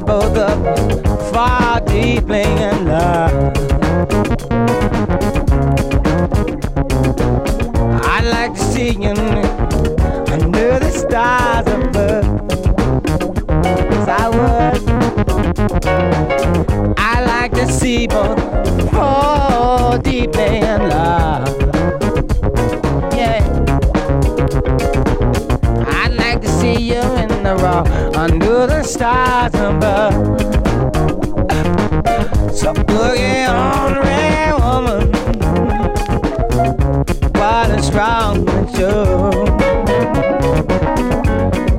to both far deeply in love. I like to see you under the stars above. Yes, I would. I like to see both fall deeply in love. Yeah. I'd like to see you in the raw under stars above. So boogie on, red woman. What is wrong with you?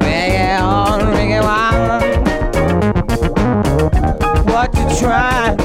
Reggae on, reggae woman. What you trying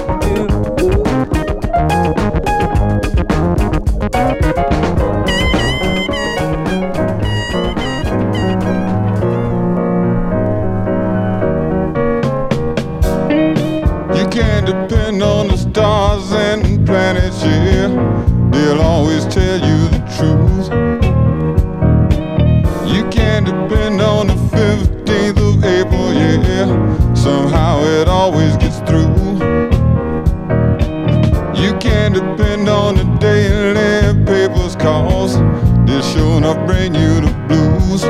you the blues.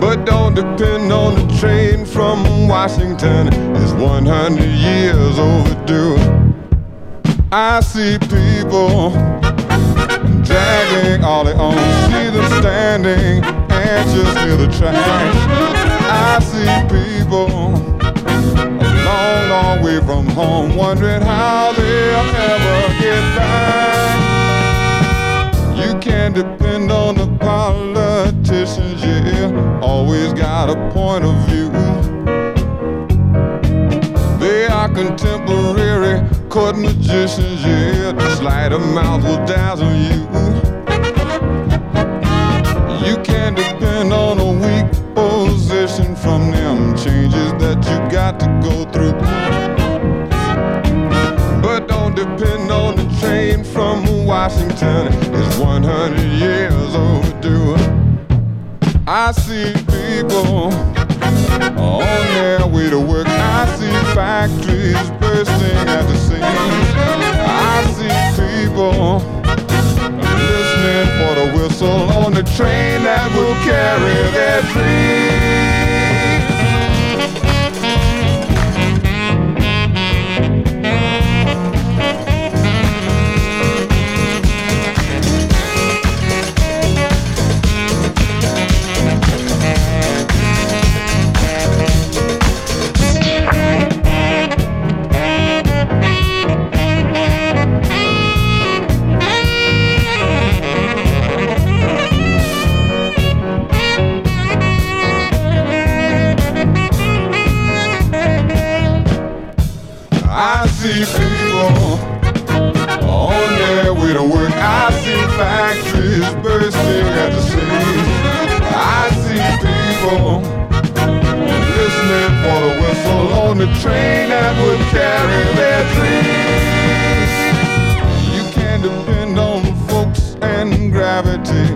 But don't depend on the train from Washington. It's 100 years overdue. I see people dragging all their own. See them standing anxious near the trash. I see people a long, long way from home, wondering how they'll ever get back. You can depend on the politicians, yeah, always got a point of view. They are contemporary court magicians, yeah, the sleight of mouth will dazzle you. You can depend on a weak position from them changes that you got to go through. But don't depend on the train from Washington. is 100 years overdue. I see people on their way to work. I see factories bursting at the seams. I see people listening for the whistle on the train that will carry their dreams. People listening for the whistle on the train that would carry their dreams. You can depend on folks and gravity,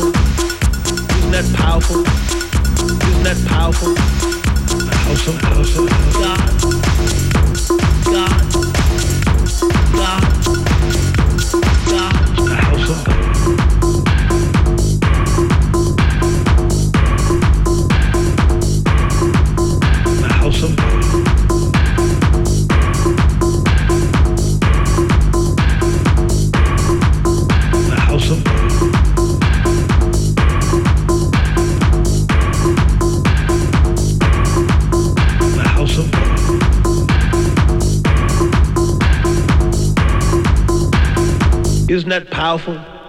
powerful? Isn't that powerful? Isn't that powerful? Powerful, powerful. God. God. God. that powerful?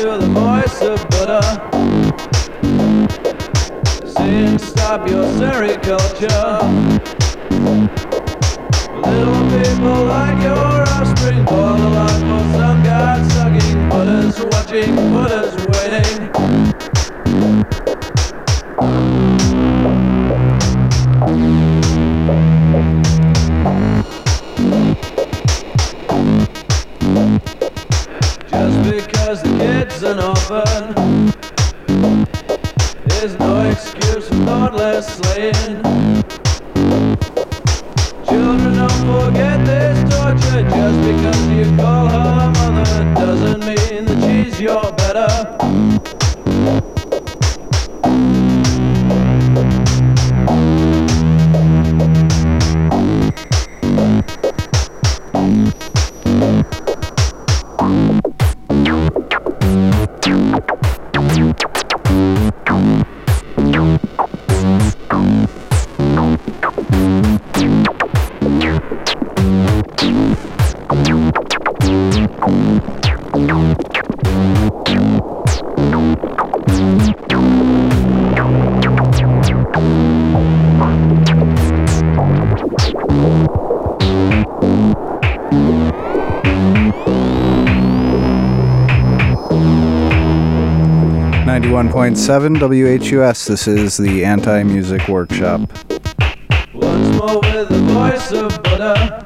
you're the voice of Buddha. Saying stop your sericulture Little people like your offspring Borderline for some god-sucking Buddhas watching Buddhas 91.7 WHUS. This is the Anti Music Workshop. Once more with the voice of Buddha.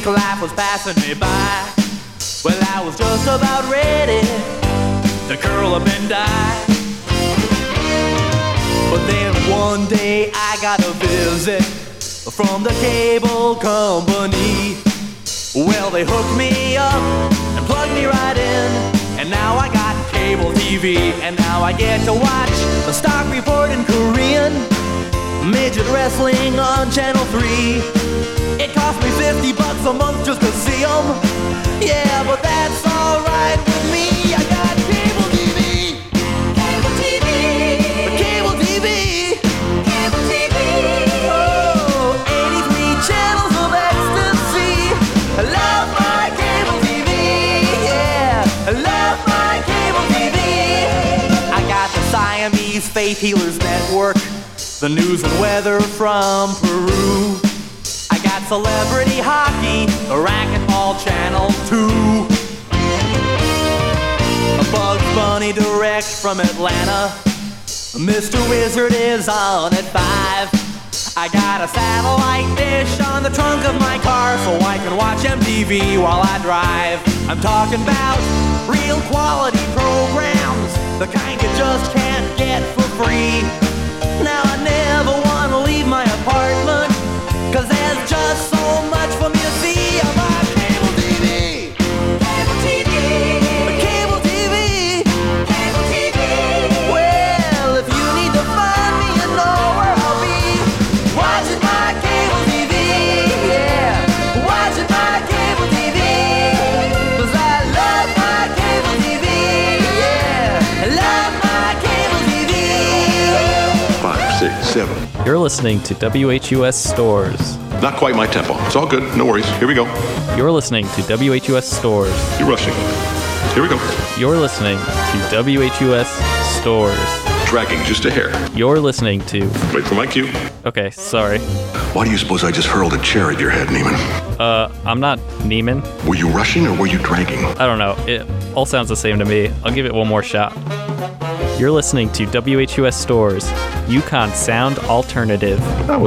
Think life was passing me by. Well, I was just about ready to curl up and die. But then one day I got a visit from the cable company. Well, they hooked me up and plugged me right in. And now I got cable TV. And now I get to watch the stock report in Korean. Midget wrestling on Channel 3. Me 50 bucks a month just to see them. Yeah, but that's alright with me. I got cable TV. Cable TV. Cable TV. Cable TV. Oh, 83 channels of ecstasy. I love my cable TV. Yeah, I love my cable TV. I got the Siamese Faith Healers Network. The news and weather from Peru. Celebrity hockey, the racquetball channel too. A Bugs Bunny direct from Atlanta. Mr. Wizard is on at five. I got a satellite dish on the trunk of my car so I can watch MTV while I drive. I'm talking about real quality programs, the kind you just can't get for free. You're listening to WHUS Storrs. Not quite my tempo. It's all good. No worries. Here we go. You're listening to WHUS Storrs. You're rushing. Here we go. You're listening to WHUS Storrs. Dragging just a hair. You're listening to. Wait for my cue. Okay, sorry. Why do you suppose I just hurled a chair at your head, Neiman? Uh, I'm not Neiman. Were you rushing or were you dragging? I don't know. It all sounds the same to me. I'll give it one more shot. You're listening to WHUS Storrs, UConn Sound Alternative. That was